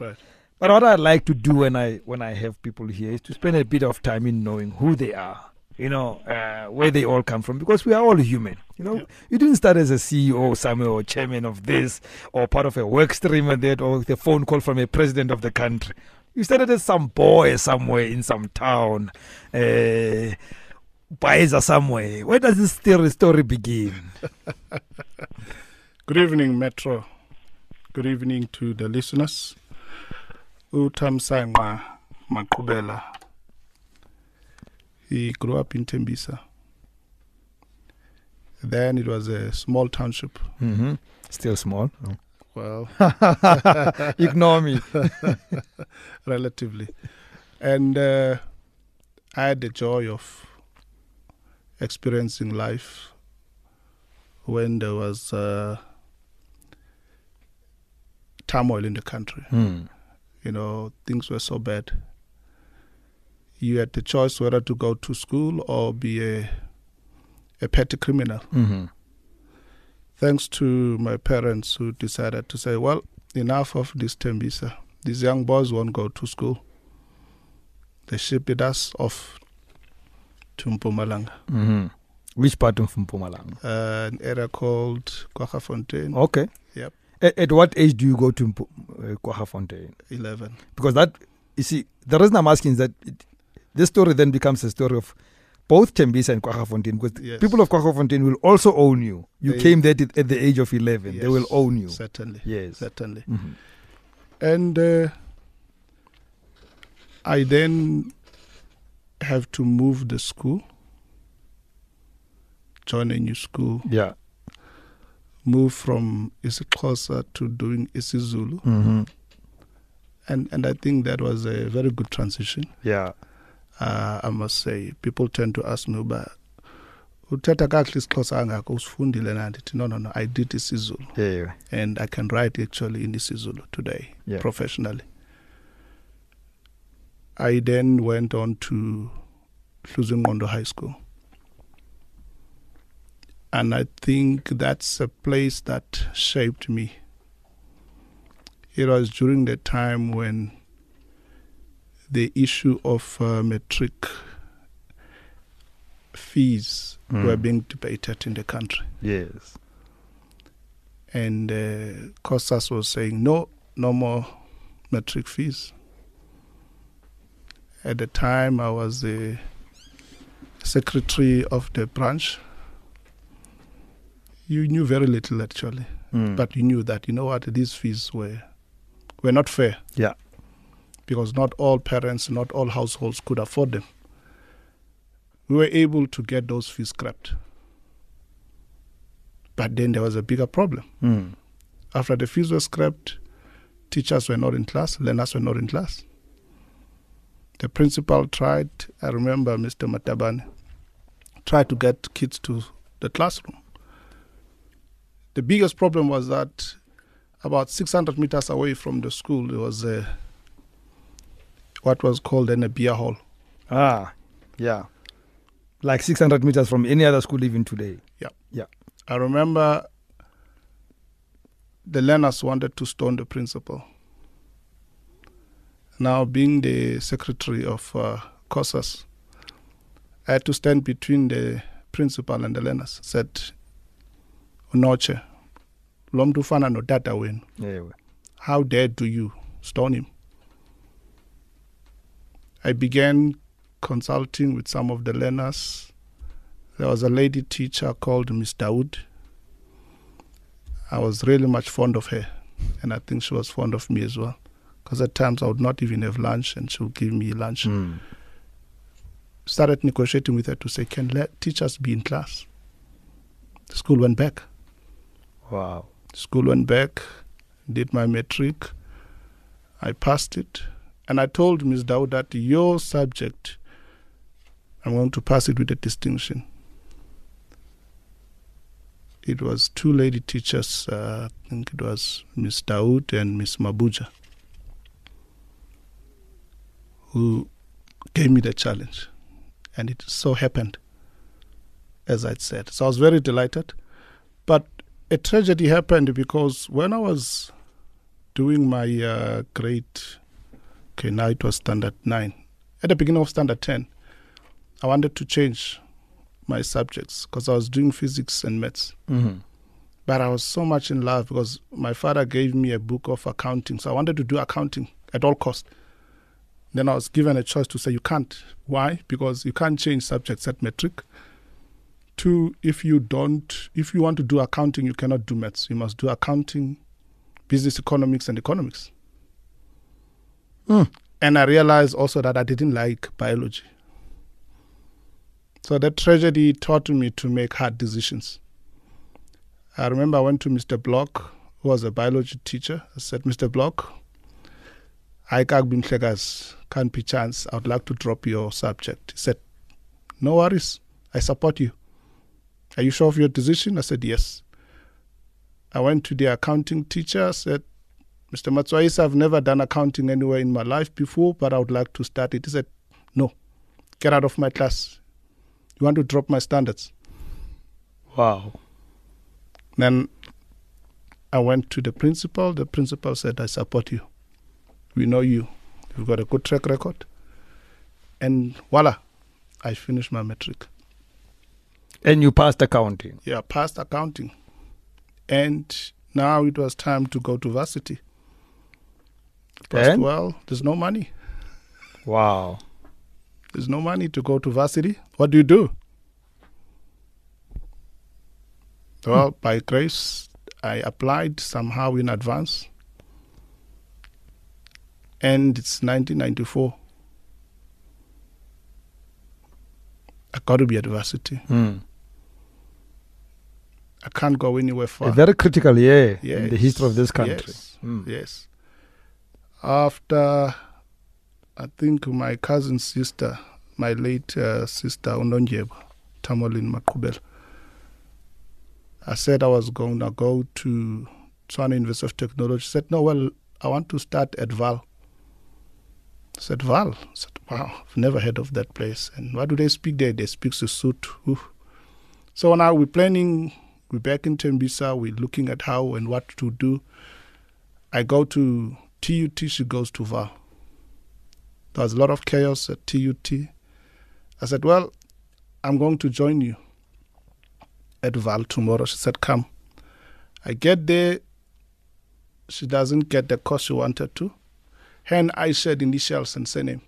Right. But what I like to do when I when I have people here is to spend a bit of time in knowing who they are. You know uh, where they all come from because we are all human. You know, Yeah. you didn't start as a CEO somewhere or chairman of this or part of a work stream and that or the phone call from a president of the country. You started as some boy somewhere in some town, uh, Baeza somewhere. Where does this story story begin? Good evening, Metro. Good evening to the listeners. UThamsanqa Maqubela. He grew up in Tembisa. Then it was a small township. Mm-hmm. Still small. Oh. Well, Ignore me. relatively. And uh, I had the joy of experiencing life when there was uh, turmoil in the country. Hmm. You know, things were so bad. You had the choice whether to go to school or be a, a petty criminal. Mm-hmm. Thanks to my parents who decided to say, well, enough of this Tembisa. These young boys won't go to school. They shipped us off to Mpumalanga, Mm-hmm. Which part of Mpumalanga? uh, an area called Kwaggafontein, Okay. Yep. At, at what age do you go to uh, Kwaggafontein? 11. Because that, you see, the reason I'm asking is that it, this story then becomes a story of both Tembisa and Kwaggafontein. Because Yes. people of Kwaggafontein will also own you. You They- came there at at the age of 11. They will own you. Certainly. Yes. Certainly. Mhm. And uh, I then have to move the school, join a new school, Yeah. Move from isiXhosa to doing isiZulu, Mm-hmm. and and I think that was a very good transition. Yeah. Uh, I must say, people tend to ask me, "But uthetha kakuhle isiXhosa angako usifundile na?" Ndithi, No, no, no. I did isiZulu, Yeah. and I can write actually in isiZulu today Yeah. professionally. I then went on to Hluzingqondo High School. And I think that's a place that shaped me. It was during the time when the issue of uh, matric fees Mm. were being debated in the country. Yes. And uh, COSAS was saying, no, no more matric fees. At the time, I was the secretary of the branch. You knew very little actually, Mm. but you knew that you know what these fees were were not fair. Yeah. because not all parents, not all households could afford them. We were able to get those fees scrapped, but then there was a bigger problem. Mm. After the fees were scrapped, teachers were not in class, learners were not in class. The principal tried, I remember Mr. Matabane, tried to get kids to the classroom. The biggest problem was that about 600 meters away from the school, there was a, what was called then a beer hall. Ah. Yeah. Like 600 meters from any other school even today. Yeah. Yeah. I remember the learners wanted to stone the principal. Now, being the secretary of uh, COSAS, I had to stand between the principal and the learners. Said, Unoche, lo mntu ufana notata wenu, how dare do you stone him? I began consulting with some of the learners. There was a lady teacher called Miss Dawood. I was really much fond of her, and I think she was fond of me as well. Because at times I would not even have lunch, and she would give me lunch. Mm. Started negotiating with her to say, "Can let teachers be in class?" The school went back. Wow. School went back, did my matric. I passed it. And I told Ms. Dow that your subject, I'm going to pass it with a distinction. It was two lady teachers, uh, I think it was Ms. Dawood and Ms. Mabuja, who gave me the challenge. And it so happened, as I'd said. So I was very delighted. A tragedy happened because when I was doing my uh, grade, okay, now it was standard nine. At the beginning of standard 10, I wanted to change my subjects because I was doing physics and maths. Mm-hmm. But I was so much in love because my father gave me a book of accounting. So I wanted to do accounting at all cost. Then I was given a choice to say you can't. Why? Because you can't change subjects at matric. Two, if you don't, if you want to do accounting, you cannot do maths. You must do accounting, business economics, and economics. Mm. And I realized also that I didn't like biology. So that tragedy taught me to make hard decisions. I remember I went to Mr. Block, who was a biology teacher. I said, Mr. Block, I can't be chance. I would like to drop your subject. He said, No worries. I support you. Are you sure of your decision? I said, Yes. I went to the accounting teacher, said, Mr. Matswais, I've never done accounting anywhere in my life before, but I would like to start it. He said, No, get out of my class. You want to drop my standards? Wow. Then I went to the principal. The principal said, I support you. We know you. You've got a good track record. And voila, I finished my matric. And you passed accounting. Yeah, passed accounting. And now it was time to go to varsity. Passed And? well, there's no money. Wow. There's no money to go to varsity. What do you do? Well, by grace, I applied somehow in advance. And it's 1994. I got to be at varsity. Mm. I can't go anywhere far. A very critical year in the history of this country. Yes. Mm. Yes. After, I think my cousin's sister, my late uh, sister Unonjeba, Tamolin Makubel, I said I was going to go to Tshwane University of Technology. She said, no, well, I want to start at Vaal. I said, Vaal? I said, wow, I've never heard of that place. And what do they speak there? They speak Sesotho. Oof. So now we're planning, we're back in Tembisa, we're looking at how and what to do. I go to TUT, she goes to Vaal. There was a lot of chaos at TUT. I said, Well, I'm going to join you at Vaal tomorrow. She said, Come. I get there. She doesn't get the course she wanted to. Her and I shared initials and surname.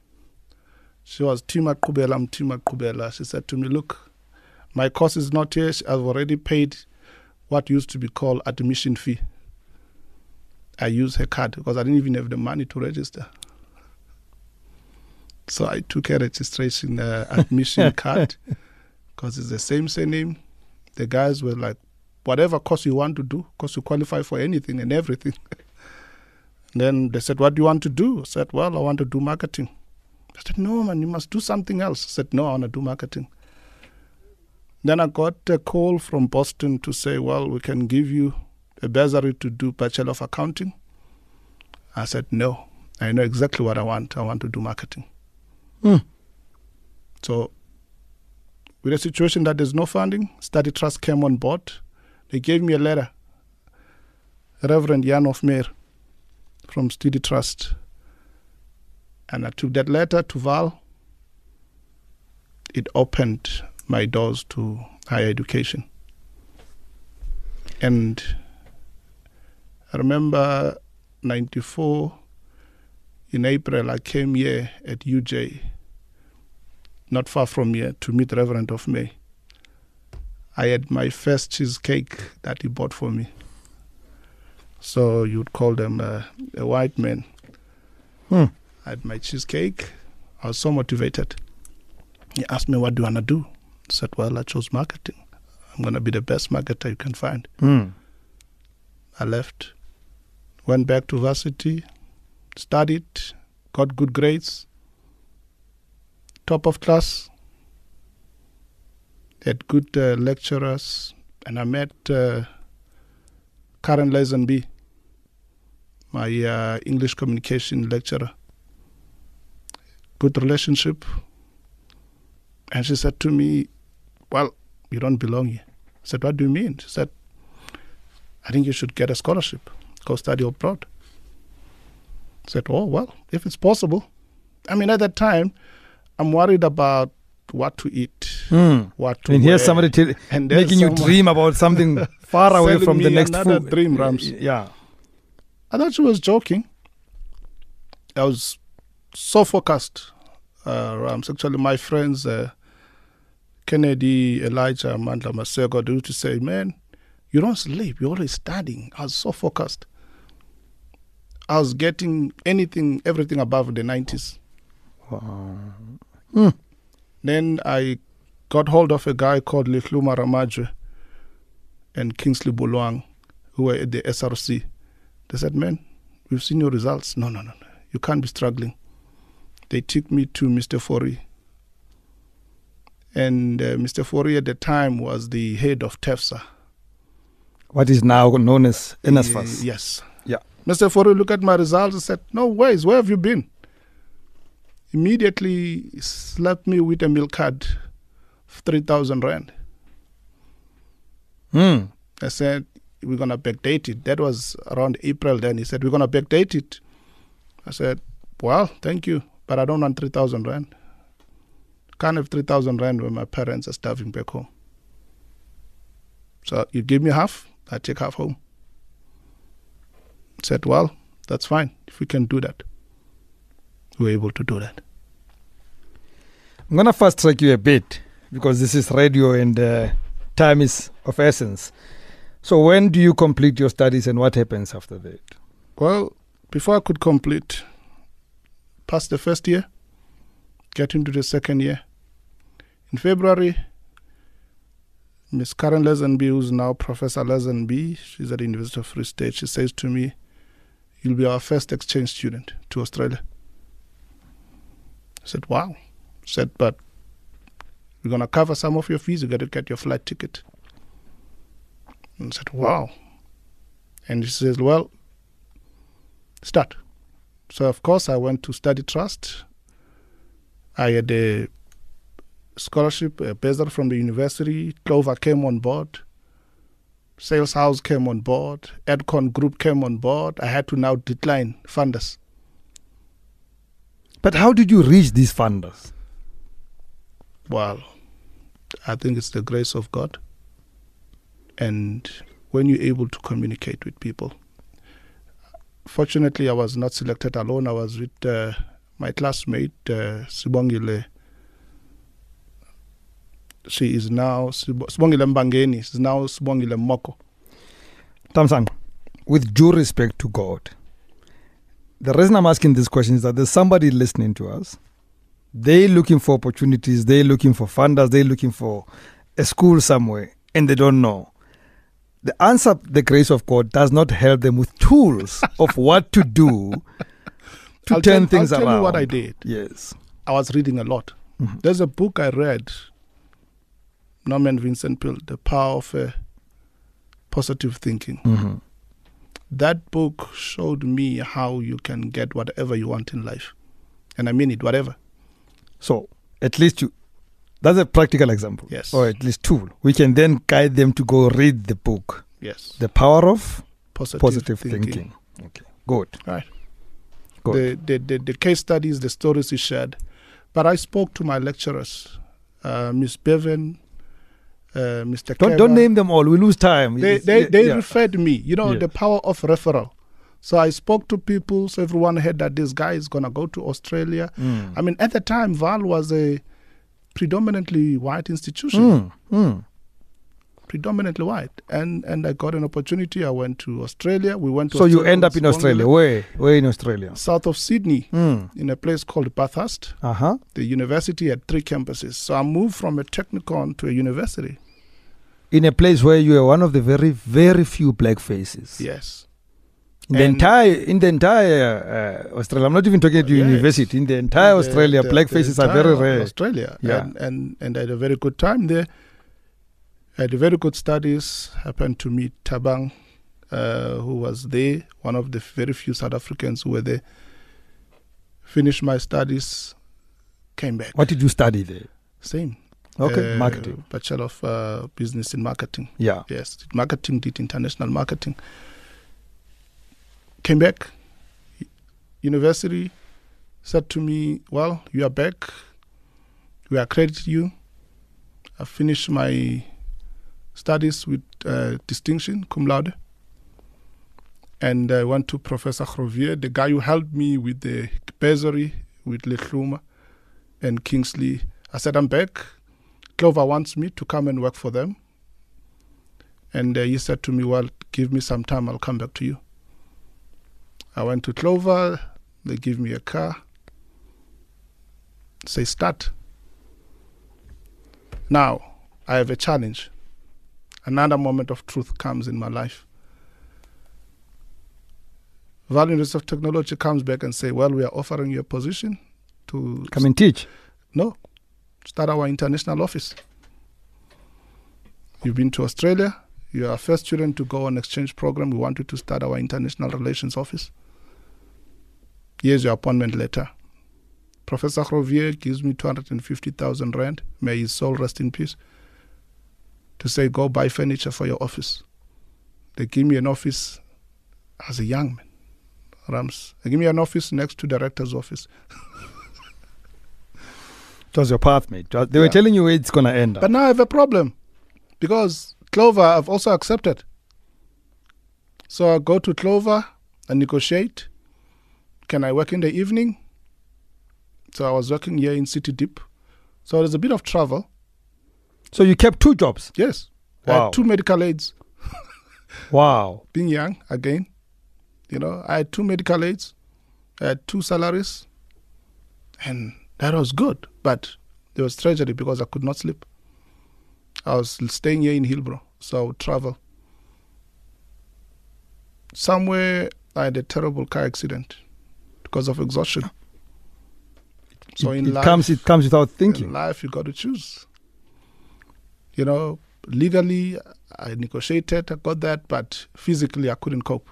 She was Tima Kubela, I'm Tima Kubela. She said to me, Look, my course is not here. I've already paid what used to be called admission fee. I used her card because I didn't even have the money to register. So I took her registration uh, admission card because it's the same surname. The guys were like, whatever course you want to do, because you qualify for anything and everything. then they said, what do you want to do? I said, well, I want to do marketing. I said, no, man, you must do something else. I said, no, I want to do marketing. Then I got a call from Boston to say, well, we can give you a bursary to do Bachelor of Accounting. I said, no, I know exactly what I want. I want to do marketing. Mm. So, with a situation that there's no funding, Study Trust came on board. They gave me a letter, Reverend Jan of Meer from Study Trust. And I took that letter to Vaal. It opened my doors to higher education. And I remember 94 in April, I came here at UJ, not far from here, to meet Reverend of May. I had my first cheesecake that he bought for me. So you'd call them uh, a white man. Hmm. I had my cheesecake. I was so motivated. He asked me, What do you want to do? Said, Well, I chose marketing. I'm going to be the best marketer you can find. Mm. I left, went back to varsity, studied, got good grades, top of class, had good uh, lecturers, and I met uh, Karen Lazenby, my uh, English communication lecturer. Good relationship. And she said to me, Well, you don't belong here. I said, What do you mean? She said, I think you should get a scholarship, go study abroad. said, oh, well, if it's possible. I mean, at that time, I'm worried about what to eat, Mm. what to And here's somebody tell, and making you dream about something far away from the next another food. dream, Rams. Yeah. I thought she was joking. I was so focused. Uh, Rams. Actually, my friends, uh, Kennedy, Elijah, Mandla, Masego, they used to say, man, you don't sleep. You're always studying. I was so focused. I was getting anything, everything above the 90s. Wow. Hmm. Then I got hold of a guy called Lihluma Ramajwe and Kingsley Bulwang, who were at the SRC. They said, Man, we've seen your results. No, no, no, no. You can't be struggling. They took me to Mr. Fori. And uh, Mr. Fori at the time was the head of TEFSA. What is now known as Uh, yes. Yeah. Mr. Fori looked at my results and said, No ways, where have you been? Immediately slapped me with a milk card of 3,000 Rand. Mm. I said, we're going to backdate it. That was around April then. He said, we're going to backdate it. I said, well, thank you, but I don't want 3,000 Rand. Can't have 3,000 Rand when my parents are starving back home. So you give me half, I take half home. said, well, that's fine if we can do that. We were able to do that. I'm going to fast track you a bit because this is radio and uh, time is of essence. So, when do you complete your studies and what happens after that? Well, before I could complete, pass the first year, get into the second year. In February, Miss Karen Lazenby, who's now Professor Lazenby, she's at the University of Free State, she says to me, You'll be our first exchange student to Australia. I said, Wow. I said, But we're going to cover some of your fees, you got to get your flight ticket. And I said, Wow. And she says, Well, start. So of course I went to study trust. I had a scholarship, a bursar from the university. Clover came on board. Sales House came on board. Edcon Group came on board. I had to now decline funders. But how did you reach these funders? Well, I think it's the grace of God. And when you're able to communicate with people. Fortunately, I was not selected alone. I was with uh, my classmate, uh, Sibongile. She is now, Sib- Sibongile Mbangeni, she's now Sibongile Moko. Tamsang, with due respect to God, the reason I'm asking this question is that there's somebody listening to us. They're looking for opportunities, they're looking for funders, they're looking for a school somewhere, and they don't know. The answer, the grace of God, does not help them with tools of what to do to I'll turn tell, things I'll tell around. you what I did. Yes. I was reading a lot. Mhm. There's a book I read, Norman Vincent Peale, The Power of uh, Positive Thinking. hmm That book showed me how you can get whatever you want in life. And I mean it, whatever. So, at least you, that's a practical example. Yes. Or at least tool. We can then guide them to go read the book, Yes. The Power of Positive, Positive thinking. Thinking. Okay, good. Right. Good. The, the, the, the case studies, the stories he shared. But I spoke to my lecturers, uh, Miss Bevan, uh, Mr. Don't, Keva. don't name them all. We lose time. They, they, they yeah. referred me, you know, the power of referral. So I spoke to people, so everyone heard that this guy is going to go to Australia. Mm. I mean, at the time, Vaal was a predominantly white institution, Mm, mm. Predominantly white. And and I got an opportunity. I went to Australia. We went to So you end up in Australia. Where? Where in Australia? South of Sydney, Mm. in a place called Bathurst. Uh huh. The university had three campuses. So I moved from a technikon to a university. In a place where you are one of the very, very few black faces. Yes. In the entire, in the entire uh, Australia, I'm not even talking to Yes. university. In the entire The- Australia, the- black the faces are very rare. Australia, Yeah. and, and and I had a very good time there. I had very good studies. Happened to meet Tabang, uh, who was there, one of the very few South Africans who were there. Finished my studies, came back. What did you study there? Same. Okay, Uh, marketing. Bachelor of uh, Business in Marketing. Yeah. Yes, did marketing, did international marketing. Came back. university said to me, Well, you are back. We accredit you. I finished my studies with uh, distinction, cum laude. And I went to Professor Grovier, the guy who helped me with the bursary with Lechluma and Kingsley. I said, I'm back. Clover wants me to come and work for them. And uh, he said to me, Well, give me some time, I'll come back to you. I went to Clover, they give me a car, say, Start. Now, I have a challenge. Another moment of truth comes in my life. Vaal University of Technology comes back and say, well, we are offering you a position to Come and teach. no, start our international office. You've been to Australia. You are first student to go on exchange program. We want you to start our international relations office. Here's your appointment letter. Professor Rovier gives me 250,000 rand. May his soul rest in peace. To say, go buy furniture for your office. They give me an office as a young man. Rams. They give me an office next to director's office. It was your path, mate. They were Yeah. telling you where it's going to end up. But now I have a problem because Clover I've also accepted. So I go to Clover and negotiate. Can I work in the evening? So I was working here in City Deep. So there's a bit of travel. So you kept two jobs. Yes. I had two medical aids. Wow. Being young again, you know, I had two medical aids. I had two salaries. And that was good. But there was tragedy because I could not sleep. I was staying here in Hillbrow, so I would travel. Somewhere I had a terrible car accident because of exhaustion. So it, in it life, comes it comes without in thinking. life, you got to choose. You know, legally, I negotiated, I got that, but physically, I couldn't cope.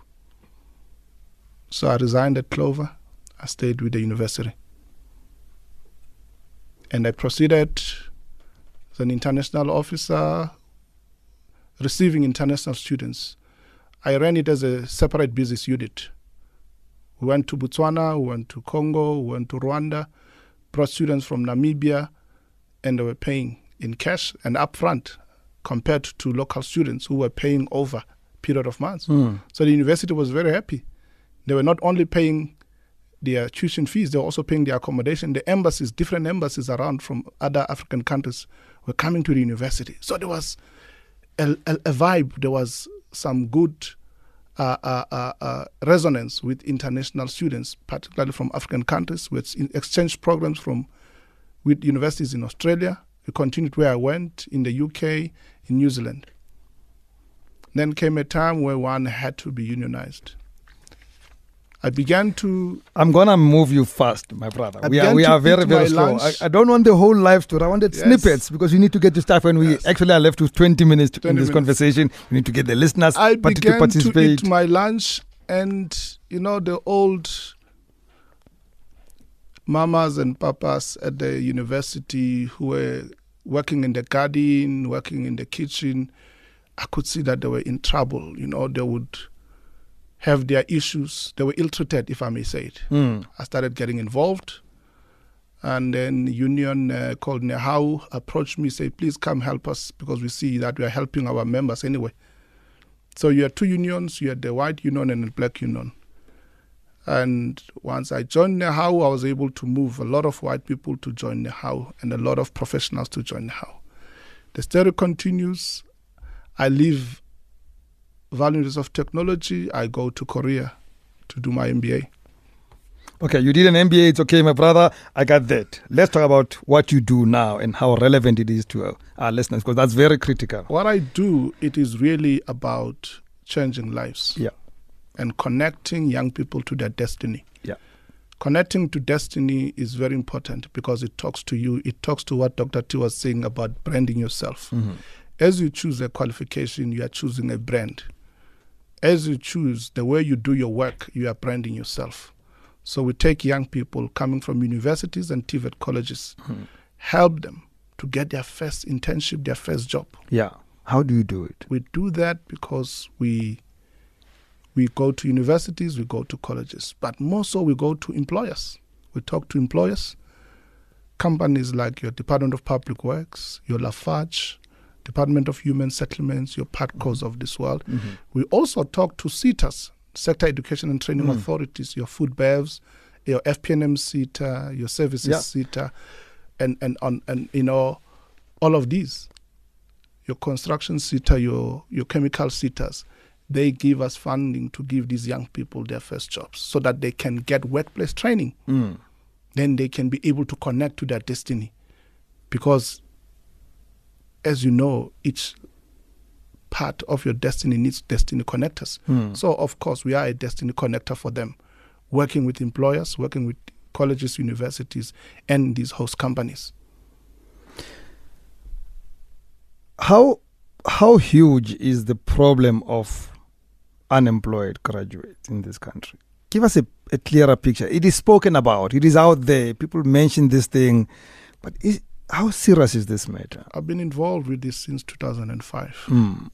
So I resigned at Clover. I stayed with the university. And I proceeded as an international officer, receiving international students. I ran it as a separate business unit. We went to Botswana, we went to Congo, we went to Rwanda, brought students from Namibia, and they were paying in cash and upfront compared to local students who were paying over period of months. Mm. So the university was very happy. They were not only paying their tuition fees, they were also paying their accommodation. The embassies, different embassies around from other African countries, were coming to the university. So there was a, a, a vibe, there was some good uh, uh, uh, uh, resonance with international students, particularly from African countries, with exchange programs from with universities in Australia. We continued where I went in the UK, in New Zealand. Then came a time where one had to be unionized. I began to I'm gonna move you fast, my brother. I we are we are very very slow. I. I don't want the whole live tour. I wanted Yes. snippets because we need to get to stuff. And we Yes. actually are left with 20 minutes to, in this minutes. conversation. We need to get the listeners I to began to participate. eat my lunch, and you know the old mamas and papas at the university who were working in the garden, working in the kitchen. I could see that they were in trouble. You know, they would have their issues. They were ill-treated, if I may say it. Mm. I started getting involved. And then union uh, called NEHAWU approached me, say, please come help us because we see that we are helping our members anyway. So you had two unions, you had the white union and the black union. And once I joined NEHAWU, I was able to move a lot of white people to join NEHAWU and a lot of professionals to join NEHAWU. The story continues. I leave University of Technology. I go to Korea to do my MBA. Okay, you did an MBA. It's okay, my brother. I got that. Let's talk about what you do now and how relevant it is to our, our listeners because that's very critical. What I do, it is really about changing lives. Yeah. And connecting young people to their destiny. Yeah. Connecting to destiny is very important because it talks to you. It talks to what Dr. T was saying about branding yourself. Mhm. As you choose a qualification, you are choosing a brand. As you choose the way you do your work, you are branding yourself. So we take young people coming from universities and TVET colleges, Mhm. help them to get their first internship, their first job. Yeah. How do you do it? We do that because we We go to universities, we go to colleges, but more so we go to employers. We talk to employers, companies like your Department of Public Works, your Lafarge, Department of Human Settlements, your PATCOs of this world. Mm-hmm. We also talk to SETAs, Sector Education and Training Mm. Authorities, your food bevs, your FP&M SETA, your services Yeah. SETA, and, and, on, and you know, all of these, your construction SETA, your, your chemical SETAs, they give us funding to give these young people their first jobs so that they can get workplace training. Mm. Then they can be able to connect to their destiny. Because, as you know, each part of your destiny needs destiny connectors. Mm. So, of course, we are a destiny connector for them, working with employers, working with colleges, universities, and these host companies. How how huge is the problem of unemployed graduates in this country? Give us a, a clearer picture. It is spoken about. It is out there. People mention this thing, but is, how serious is this matter? I've been involved with this since 2005 Mm.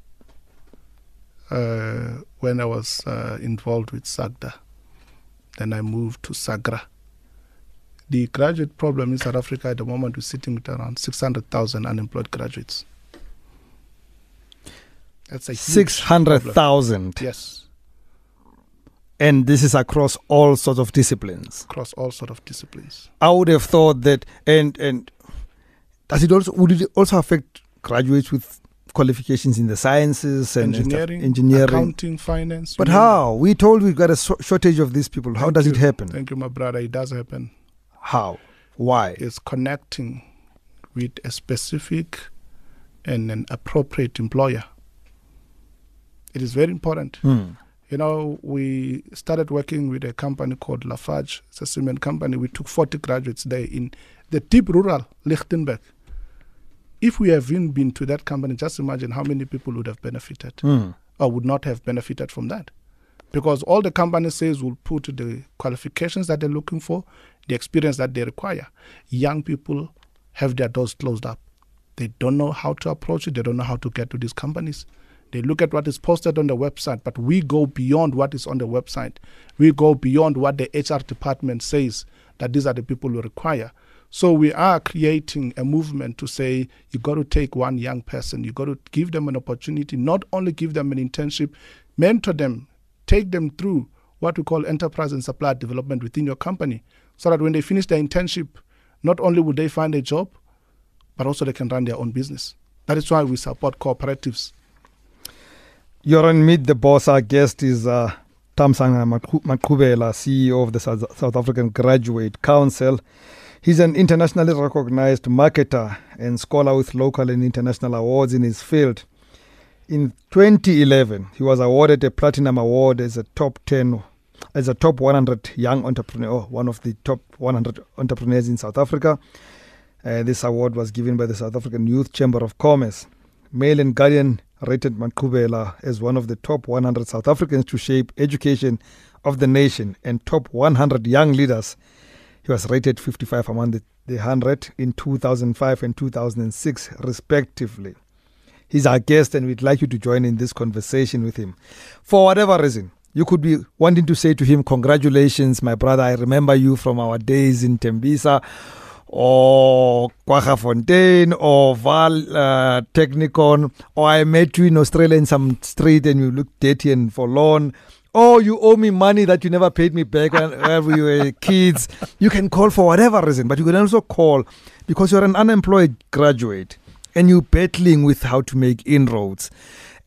uh, when I was uh, involved with SAGDA. Then I moved to SAGRA. The graduate problem in South Africa at the moment, we're sitting with around 600,000 unemployed graduates. That's a Six hundred thousand, Yes, and this is across all sorts of disciplines. across all sort of disciplines. I would have thought that, and and does it also would it also affect graduates with qualifications in the sciences and engineering, engineering? accounting, finance. But you how? We told we've got a shortage of these people. How Thank does it happen? Thank you, my brother. It does happen. How? Why? It's connecting with a specific and an appropriate employer. It is very important. Hmm. You know, we started working with a company called Lafarge. It's a cement company. We took 40 graduates there in the deep rural Lichtenburg. If we have been, been to that company, just imagine how many people would have benefited Hmm. or would not have benefited from that. Because all the company says will put the qualifications that they're looking for, the experience that they require. Young people have their doors closed up. They don't know how to approach it, they don't know how to get to these companies. They look at what is posted on the website, but we go beyond what is on the website. We go beyond what the HR department says that these are the people we require. So we are creating a movement to say you got to take one young person, you got to give them an opportunity, not only give them an internship, mentor them, take them through what we call enterprise and supply development within your company, so that when they finish their internship, not only will they find a job, but also they can run their own business. That is why we support cooperatives. You're on Meet the Boss. Our guest is uh, Thamsanqa Maqubela, CEO of the South, South African Graduate Council. He's an internationally recognized marketer and scholar with local and international awards in his field. In 2011, he was awarded a platinum award as a top 10, as a top 100 young entrepreneur, one of the top 100 entrepreneurs in South Africa. Uh, this award was given by the South African Youth Chamber of Commerce. Mail and Guardian rated Mankubela as one of the top 100 South Africans to shape education of the nation and top 100 young leaders. He was rated 55 among the, the 100 in 2005 and 2006, respectively. He's our guest, and we'd like you to join in this conversation with him. For whatever reason, you could be wanting to say to him, Congratulations, my brother. I remember you from our days in Tembisa or Kwaggafontein or Vaal uh, Technikon, or I met you in Australia in some street and you look dirty and forlorn. Oh, you owe me money that you never paid me back when we were kids. You can call for whatever reason, but you can also call because you're an unemployed graduate and you're battling with how to make inroads.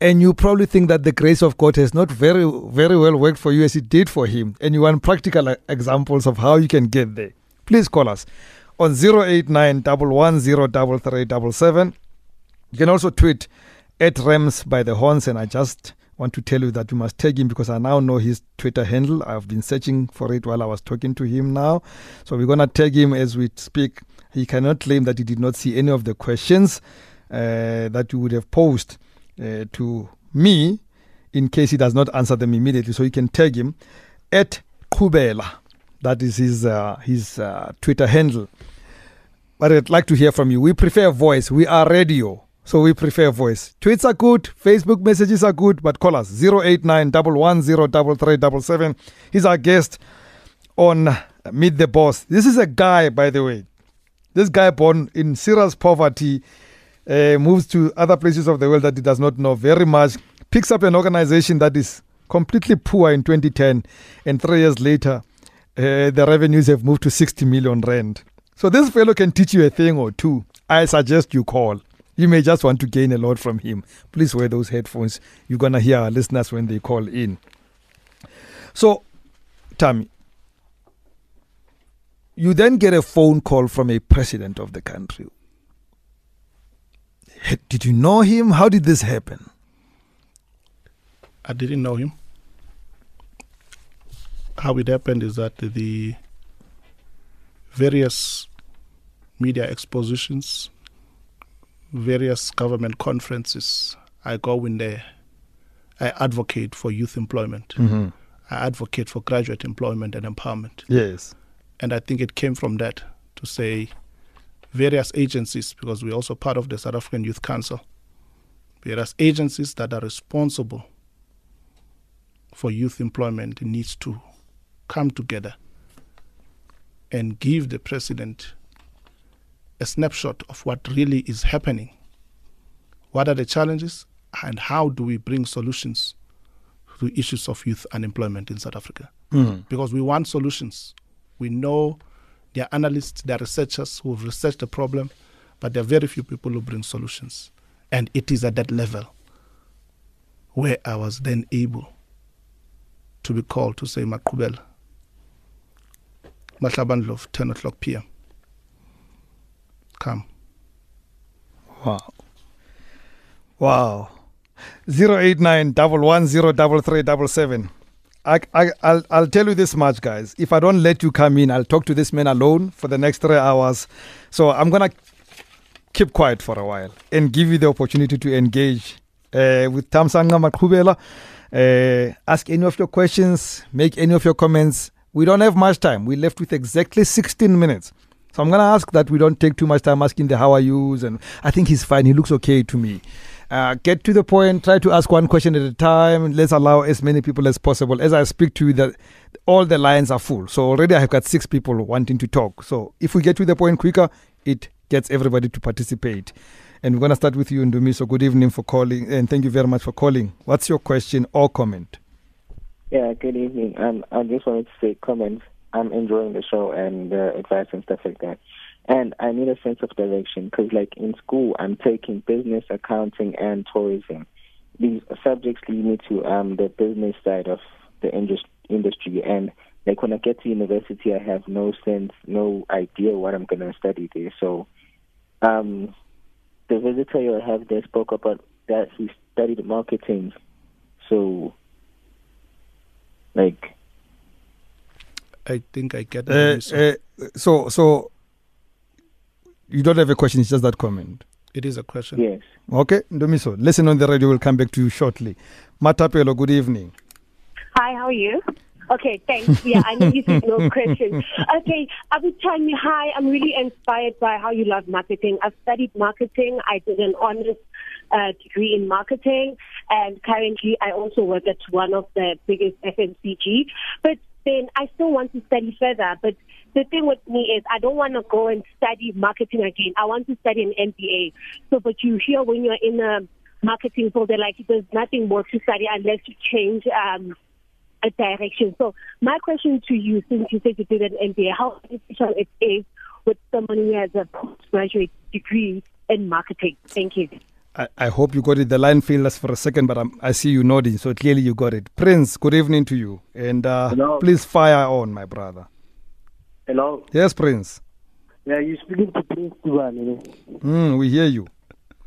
And you probably think that the grace of God has not very, very well worked for you as it did for him. And you want practical uh, examples of how you can get there. Please call us on 089 You can also tweet at Rems by the Horns, and I just want to tell you that you must tag him because I now know his Twitter handle. I've been searching for it while I was talking to him now. So we're going to tag him as we speak. He cannot claim that he did not see any of the questions uh, that you would have posed uh, to me in case he does not answer them immediately. So you can tag him at Kubela. That is his, uh, his uh, Twitter handle. But I'd like to hear from you. We prefer voice. We are radio. So we prefer voice. Tweets are good, Facebook messages are good, but call us 089 110 He's our guest on Meet the Boss. This is a guy, by the way. This guy born in serious poverty, uh, moves to other places of the world that he does not know very much, picks up an organization that is completely poor in 2010, and three years later, uh, the revenues have moved to 60 million rand. So this fellow can teach you a thing or two. I suggest you call. You may just want to gain a lot from him. Please wear those headphones. You're going to hear our listeners when they call in. So, Tammy, you then get a phone call from a president of the country. Did you know him? How did this happen? I didn't know him. How it happened is that the various media expositions various government conferences. I go in there. I advocate for youth employment. Mm-hmm. I advocate for graduate employment and empowerment. Yes. And I think it came from that to say various agencies, because we're also part of the South African Youth Council, various agencies that are responsible for youth employment needs to come together and give the president a snapshot of what really is happening. What are the challenges and how do we bring solutions to issues of youth unemployment in South Africa? Mm. Because we want solutions. We know there are analysts, there are researchers who have researched the problem, but there are very few people who bring solutions. And it is at that level where I was then able to be called to say, Makubel, Mahlamba Ndlopfu, 10 o'clock p.m come. Wow. Wow. 089 110 I, I, I'll, I'll tell you this much, guys. If I don't let you come in, I'll talk to this man alone for the next three hours. So I'm going to keep quiet for a while and give you the opportunity to engage uh, with Thamsanqa Maqubela. Uh, ask any of your questions, make any of your comments. We don't have much time. We left with exactly 16 minutes. So I'm going to ask that we don't take too much time asking the how are yous. And I think he's fine. He looks okay to me. Uh, get to the point. Try to ask one question at a time. Let's allow as many people as possible. As I speak to you, that all the lines are full. So already I have got six people wanting to talk. So if we get to the point quicker, it gets everybody to participate. And we're going to start with you, Ndumi. So good evening for calling, and thank you very much for calling. What's your question or comment? Yeah, good evening. Um, I just wanted to say comments. I'm enjoying the show and the advice and stuff like that. And I need a sense of direction because, like in school, I'm taking business, accounting, and tourism. These subjects lead me to um, the business side of the industry. And like when I get to university, I have no sense, no idea what I'm going to study there. So, um, the visitor you have there spoke about that he studied marketing. So, like, I think I get uh, uh, so so you don't have a question, it's just that comment. It is a question. Yes. Okay, Ndomiso, listen on the radio, we'll come back to you shortly. Matapelo, good evening. Hi, how are you? Okay, thanks. Yeah, I know you said no question. Okay, I was telling you, hi, I'm really inspired by how you love marketing. I've studied marketing. I did an honors uh, degree in marketing, and currently I also work at one of the biggest FMCG. But then I still want to study further. But the thing with me is I don't want to go and study marketing again. I want to study an MBA. So, but you hear when you're in a marketing field, they're like, there's nothing more to study unless you change um, a direction. So, my question to you, since you said you did an MBA, how beneficial it is with someone who has a postgraduate degree in marketing? Thank you. I, I hope you got it. The line failed us for a second, but I'm, i see you nodding, so clearly you got it. Prince, good evening to you. And uh, please fire on, my brother. Hello. Yes, Prince. Yeah, you speaking to Prince Tuban. Mm, we hear you.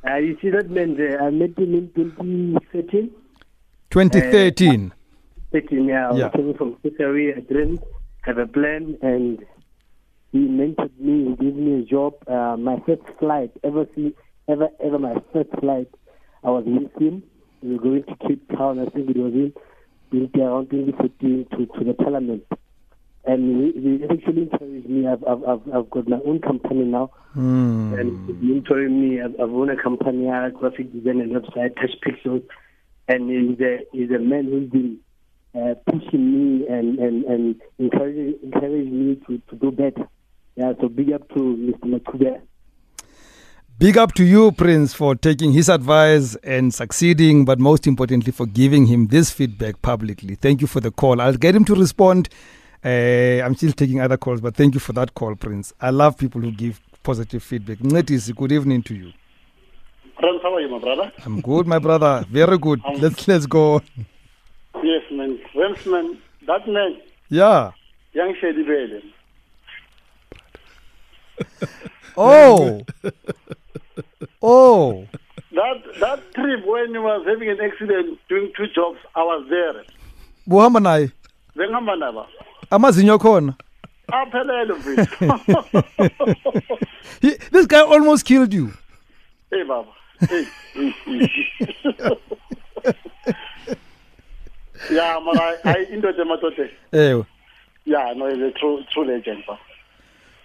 Uh, you see that man there? I met him in 2013. 2013? Uh, 13, yeah. yeah. I came from Caesarea. I didn't have a plan, and he mentored me. He gave me a job. Uh, my first flight ever see ever ever my first flight, I was with him. We were going to Cape Town. I think it was in around 2014 to, to the Parliament. and he, he actually encouraged me. I've, I've, I've, I've got my own company now, Mm. and mentoring me. I've, I've owned a company, a graphic design and website, Touch Pixels, and he's a, he's a man who's been uh, pushing me and, and, and encouraging, encouraging me to, to do better. Yeah, so big up to Mr. Makube. Big up to you, Prince, for taking his advice and succeeding, but most importantly, for giving him this feedback publicly. Thank you for the call. I'll get him to respond. Uh, I'm still taking other calls, but thank you for that call, Prince. I love people who give positive feedback. Ngetisi, good evening to you. Friends, how are you, my brother? I'm good, my brother. Very good. Let's let's go. Yes, man. Friends, man. That man, Yeah. young Shady Bele. Oh. Oh. That that trip when he was having an accident doing two jobs, I was there. Buhamba naye. Bengihamba naba. Amazinyo khona. Aphelele mfethu. This guy almost killed you. Hey baba. Hey. yeah, man, I, I indoda emadoda. Eh. Yeah, no, he's a true true legend, baba.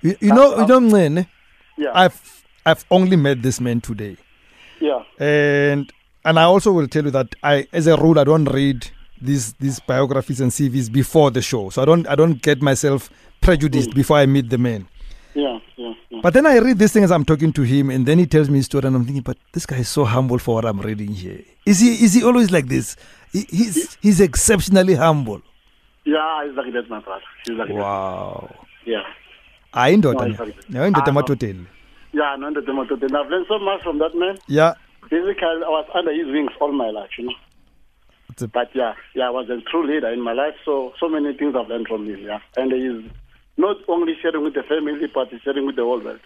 You, you know, you know Mncene, Yeah. I've I've only met this man today. yeah. and and I also will tell you that I, as a rule, I don't read these these biographies and CVs before the show, so I don't I don't get myself prejudiced hmm. before I meet the man. Yeah, yeah, yeah. But then I read this thing as I'm talking to him, and then he tells me his story, and I'm thinking, but this guy is so humble for what I'm reading here. Is he is he always like this? He, he's he's exceptionally humble. Yeah, he's like that, my brother. He's like Wow. that. Yeah. Hayi ah, No, indoda he's like that. ne. indoda Ah, no. Yeah, no, indoda emadoda. I've learned so much from that man. Yeah. Basically, I was under his wings all my life, you know. A- But yeah, yeah, I was a true leader in my life. So, so many things I've learned from him. Yeah, and he's not only sharing with the family, but he's sharing with the whole world.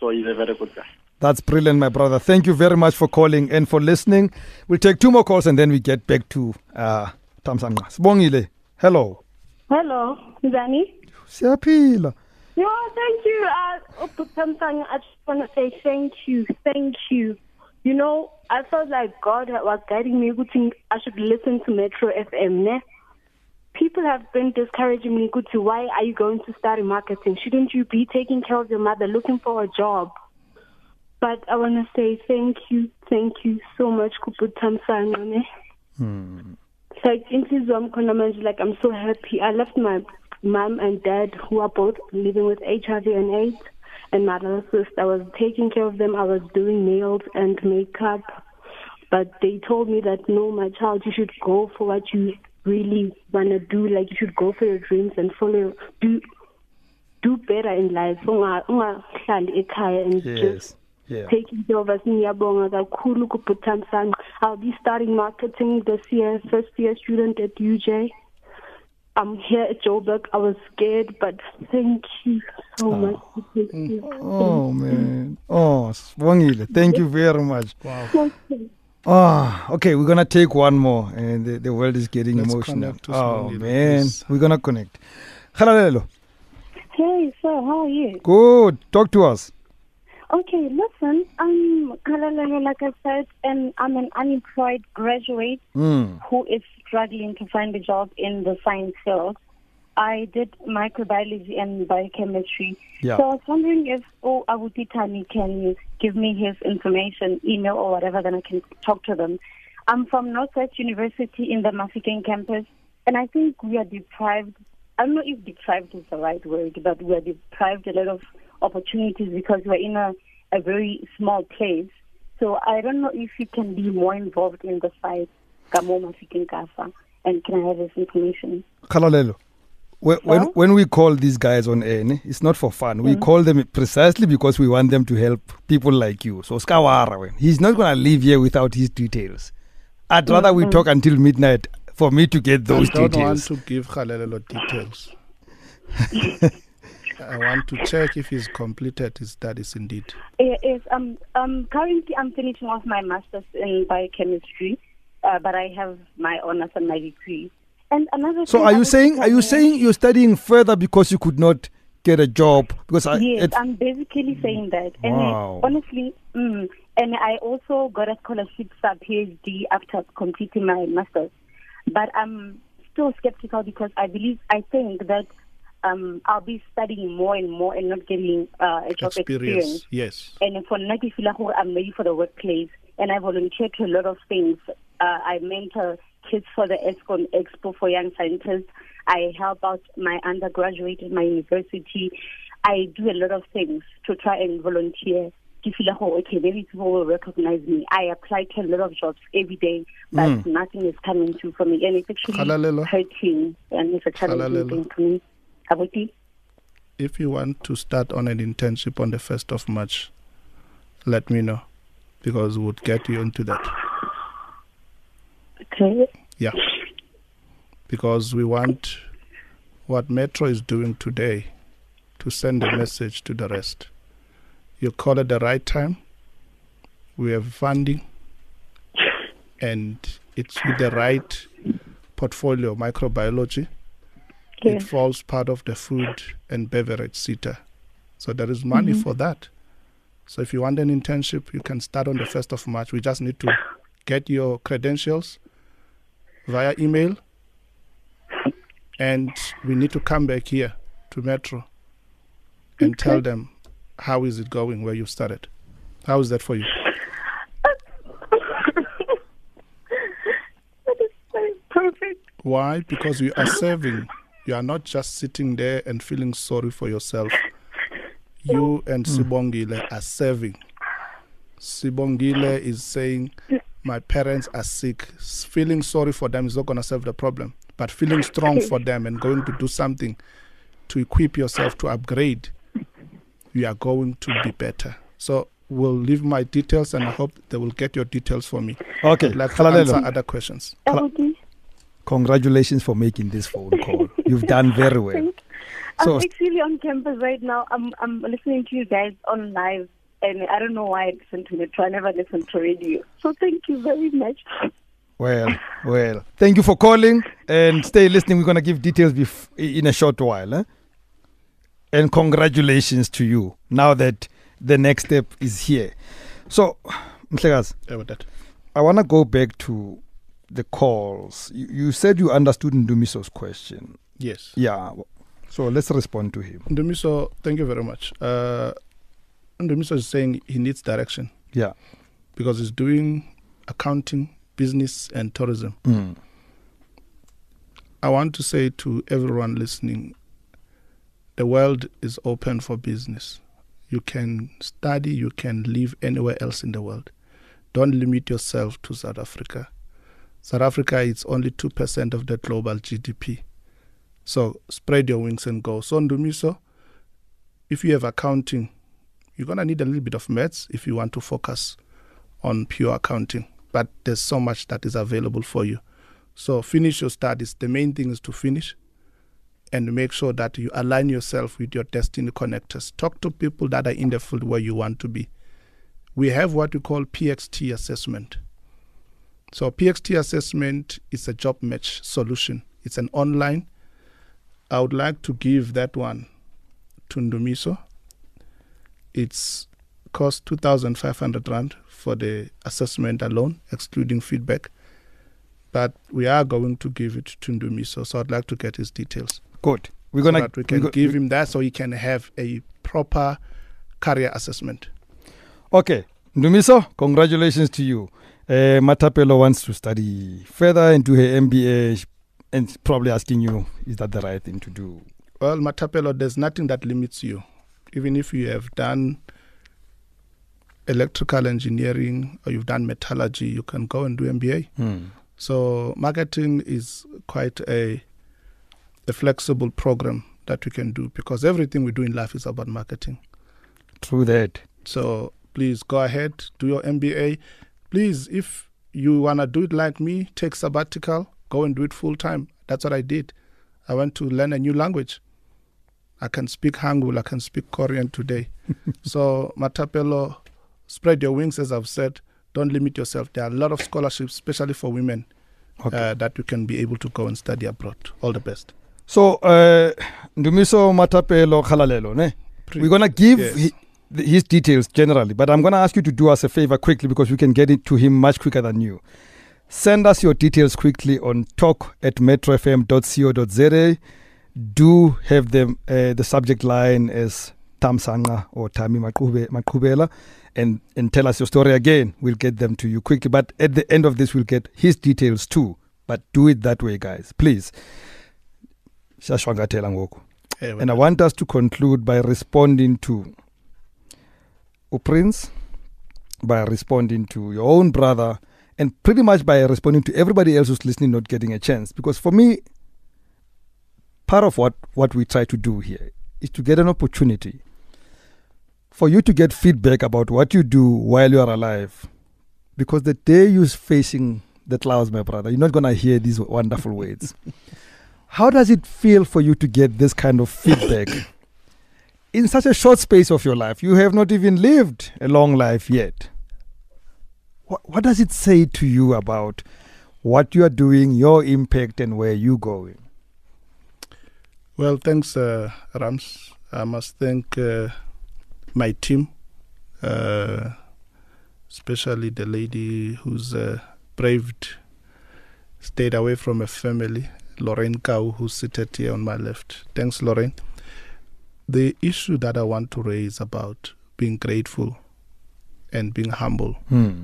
So he's a very good guy. That's brilliant, my brother. Thank you very much for calling and for listening. We'll take two more calls and then we get back to uh, Thamsanqa. Sibongile. Hello. Hello, Zani. Siyaphila. No, thank you. Uh, Samsung, I just want to say thank you, thank you. You know, I felt like God was guiding me. I should listen to Metro FM. Ne? People have been discouraging me. Good to why are you going to study marketing? Shouldn't you be taking care of your mother, looking for a job? But I want to say thank you, thank you so much, Kuput Samsung. Ne? like inhliziyo wami khona manje like i'm so happy i left my mom and dad who are both living with hiv and aids and my little sister i was taking care of them. I was doing nails and makeup but they told me that no my child you should go for what you really want to do. Like you should go for your dreams and follow do do better in life. Unga ungahlali ekhaya and just Yeah. taking care of us. Ngiyabonga kakhulu i'll be starting marketing this year first year student at uj i'm here at joburg i was scared but thank you so ah. much you. Oh man. Oh, Sibongile. Thank you very much. Wow. Oh, ah, okay, we're gonna take one more, and the, the world is getting Let's emotional. Oh man, please. we're gonna connect. Hello, Hello, Hey, sir, how are you? good. Talk to us. Okay, listen, I'm Kalalelo, like I said, and I'm an unemployed graduate Mm. who is struggling to find a job in the science field. I did microbiology and biochemistry. Yeah. So I was wondering if oh Awutitani can give me his information, email or whatever, then I can talk to them. I'm from Northwest University in the Mafikeng campus, and I think we are deprived. I don't know if deprived is the right word, but we are deprived a lot of opportunities because we're in a, a very small place. So I don't know if you can be more involved in the fight. Kamo Mafikeng Kafa, and can I have this information? Kalalelo. When, when, when we call these guys on air, it's not for fun. We mm. call them precisely because we want them to help people like you. So Skawara, when he's not going to leave here without his details. I'd rather we mm-hmm. talk until midnight for me to get those I don't details. want to give Khalelelo details. I want to check if he's completed his studies indeed. Yes, um, um, currently I'm finishing off my master's in biochemistry, uh, but I have my honors and my degree. And another. So thing are you saying are you you- saying you're studying further because you could not get a job? Because I Yes, I'm basically saying that. And Wow. I, honestly, mm, and I also got a scholarship for PhD after completing my master's. But I'm still skeptical because I believe, I think that um, I'll be studying more and more and not getting uh, a job experience. Experience. Yes. And for now, I feel like I'm ready for the workplace. And I volunteer to a lot of things. Uh, I mentor kids for the Eskom Expo for Young Scientists. I help out my undergraduate at my university. I do a lot of things to try and volunteer. To feel like, oh, okay, maybe people will recognize me. I apply to a lot of jobs every day, but Mm. nothing is coming through for me. And it's actually Halalelo. hurting and it's a challenging thing to me. Abuti? If you want to start on an internship on the 1st of March, let me know because we'll get you into that. Okay. Yeah. Because we want what Metro is doing today to send a message to the rest. You call at the right time. We have funding and it's with the right portfolio of microbiology. Okay. It falls part of the food and beverage SETA. So there is money Mhm. for that. So if you want an internship, you can start on the 1st of March. We just need to get your credentials via email and we need to come back here to Metro and tell them how is it going where you started. How is that for you? That is very perfect. Why? Because you are serving. You are not just sitting there and feeling sorry for yourself. You mm. and Sibongile are serving. Sibongile is saying, My parents are sick. Feeling sorry for them is not going to solve the problem. But feeling strong for them and going to do something to equip yourself to upgrade, you are going to be better. So we'll leave my details and I hope they will get your details for me. Okay, I'd like to answer other questions. Abuti? Congratulations for making this phone call. You've done very well. So I'm actually on campus right now. I'm I'm listening to you guys on live, and I don't know why I listen to Metro. I never listen to radio. So thank you very much. Well, well. Thank you for calling and stay listening. We're going to give details bef- in a short while. Eh? And congratulations to you now that the next step is here. So, Mhlegas, Yeah. I want to go back to the calls. You, you said you understood Ndumiso's question. Yes. Yeah. So let's respond to him. Ndumiso, thank you very much. Uh, Ndumiso is saying he needs direction Yeah. because he's doing accounting, business, and tourism. Mm. I want to say to everyone listening the world is open for business. You can study, you can live anywhere else in the world. Don't limit yourself to South Africa. South Africa is only 2% of the global GDP. So spread your wings and go. So, Ndumiso, if you have accounting, you're to need a little bit of maths if you want to focus on pure accounting. But there's so much that is available for you. So finish your studies. The main thing is to finish and make sure that you align yourself with your destiny connectors. Talk to people that are in the field where you want to be. We have what we call PXT assessment. So PXT assessment is a job match solution. It's an online. I would like to give that one to Ndumiso. It's cost 2,500 rand for the assessment alone, excluding feedback. But we are going to give it to Ndumiso, so I'd like to get his details. Good. We're so gonna we can go- give him that so he can have a proper career assessment. Okay, Ndumiso, congratulations to you. Uh, Matapelo wants to study further and do her MBA, and probably asking you, is that the right thing to do? Well, Matapelo, there's nothing that limits you. Even if you have done electrical engineering or you've done metallurgy, you can go and do MBA. Hmm. So marketing is quite a a flexible program that we can do because everything we do in life is about marketing. True that. So please go ahead, do your MBA. Please, if you wanna do it like me, take sabbatical, go and do it full time. That's what I did. I went to learn a new language. I can speak Hangul, I can speak Korean today. so Matapelo, spread your wings, as I've said. Don't limit yourself. There are a lot of scholarships, especially for women, Okay. uh, that you can be able to go and study abroad. All the best. So, uh, Ndumiso Matapelo Khalalelo, ne? We're gonna give Yes. th- his details generally, but I'm gonna ask you to do us a favor quickly because we can get it to him much quicker than you. Send us your details quickly on talk at metrofm.co.za. do have them uh, the subject line as Thamsanqa or Tami Maqubela and, and tell us your story again. We'll get them to you quickly. But at the end of this, we'll get his details too. But do it that way, guys. Please. Ewe. And I want us to conclude by responding to Prince, by responding to your own brother, and pretty much by responding to everybody else who's listening, not getting a chance. Because for me, part of what, what we try to do here is to get an opportunity for you to get feedback about what you do while you are alive. Because the day you're facing the clouds, my brother, you're not going to hear these wonderful words. How does it feel for you to get this kind of feedback in such a short space of your life? You have not even lived a long life yet. What, what does it say to you about what you are doing, your impact, and where you're going? Well, thanks, uh, Rams. I must thank uh, my team, uh, especially the lady who's uh, braved, stayed away from her family, Lorraine Kau, who's seated here on my left. Thanks, Lorraine. The issue that I want to raise about being grateful and being humble Hmm.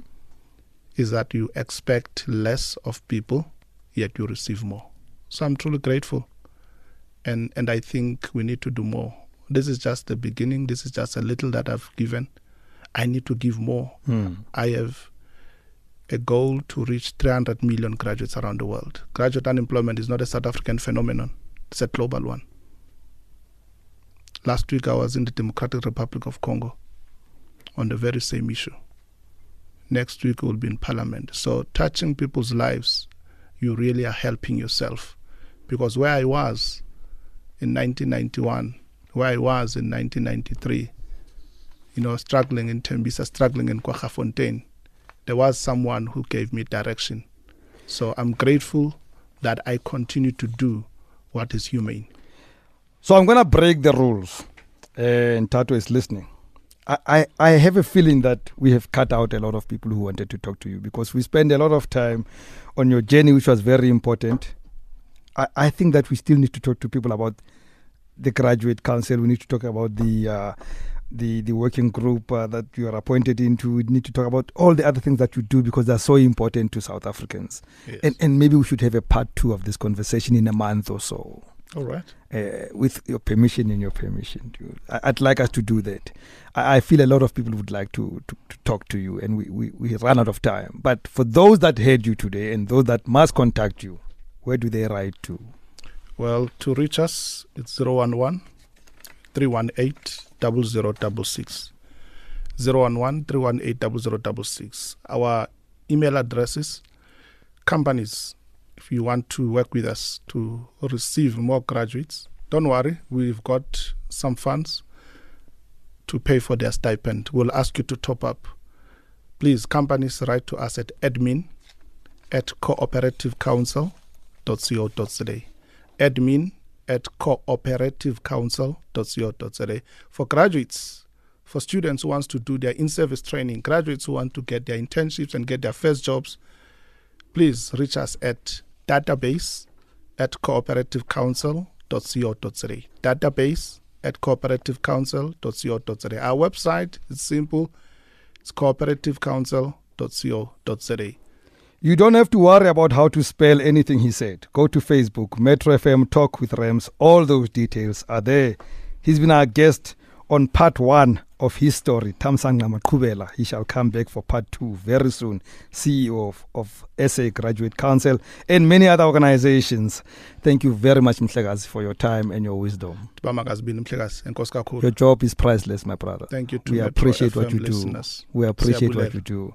Is that you expect less of people, yet you receive more. So I'm truly grateful. And and I think we need to do more. This is just the beginning. This is just a little that I've given. I need to give more. Hmm. I have a goal to reach 300 million graduates around the world. Graduate unemployment is not a South African phenomenon, it's a global one. Last week, I was in the Democratic Republic of Congo on the very same issue. Next week, we'll be in Parliament. So, touching people's lives, you really are helping yourself. Because where I was in 1991, where I was in 1993, you know, struggling in Tembisa, struggling in Kwaggafontein, there was someone who gave me direction. So I'm grateful that I continue to do what is humane. So I'm going to break the rules. Uh, and Tato is listening. I, I, have a feeling that we have cut out a lot of people who wanted to talk to you because we spend a lot of time on your journey, which was very important. I, I think that we still need to talk to people about the graduate council. We need to talk about the uh, the the working group uh, that you are appointed into. We need to talk about all the other things that you do because they're so important to South Africans. Yes. And and maybe we should have a part two of this conversation in a month or so All right. uh, with your permission and your permission. To, I, I'd like us to do that. I, I feel a lot of people would like to, to, to talk to you, and we, we, we run out of time. But for those that heard you today and those that must contact you, where do they write to? Well, to reach us, it's 011 318 0066. 011 318 0066. Our email addresses, companies, if you want to work with us to receive more graduates, don't worry, we've got some funds to pay for their stipend. We'll ask you to top up. Please, companies, write to us at admin at cooperativecouncil.co.za. Admin at cooperativecouncil.co.za. For graduates, for students who wants to do their in-service training, graduates who want to get their internships and get their first jobs, please reach us at database at cooperativecouncil.co.za. Database at cooperativecouncil.co.za. Our website is simple. It's cooperativecouncil.co.za. You don't have to worry about how to spell anything he said. Go to Facebook, Metro FM Talk with Rams. All those details are there. He's been our guest on part one of his story, Thamsanqa Maqubela. He shall come back for part two very soon. CEO of, of SA Graduate Council and many other organizations. Thank you very much, Mhlekazi, for your time and your wisdom. Bamagazibini Mhlekazi. Enkosi kakhulu. Your job is priceless, my brother. Thank you We appreciate what you do. We appreciate what you do.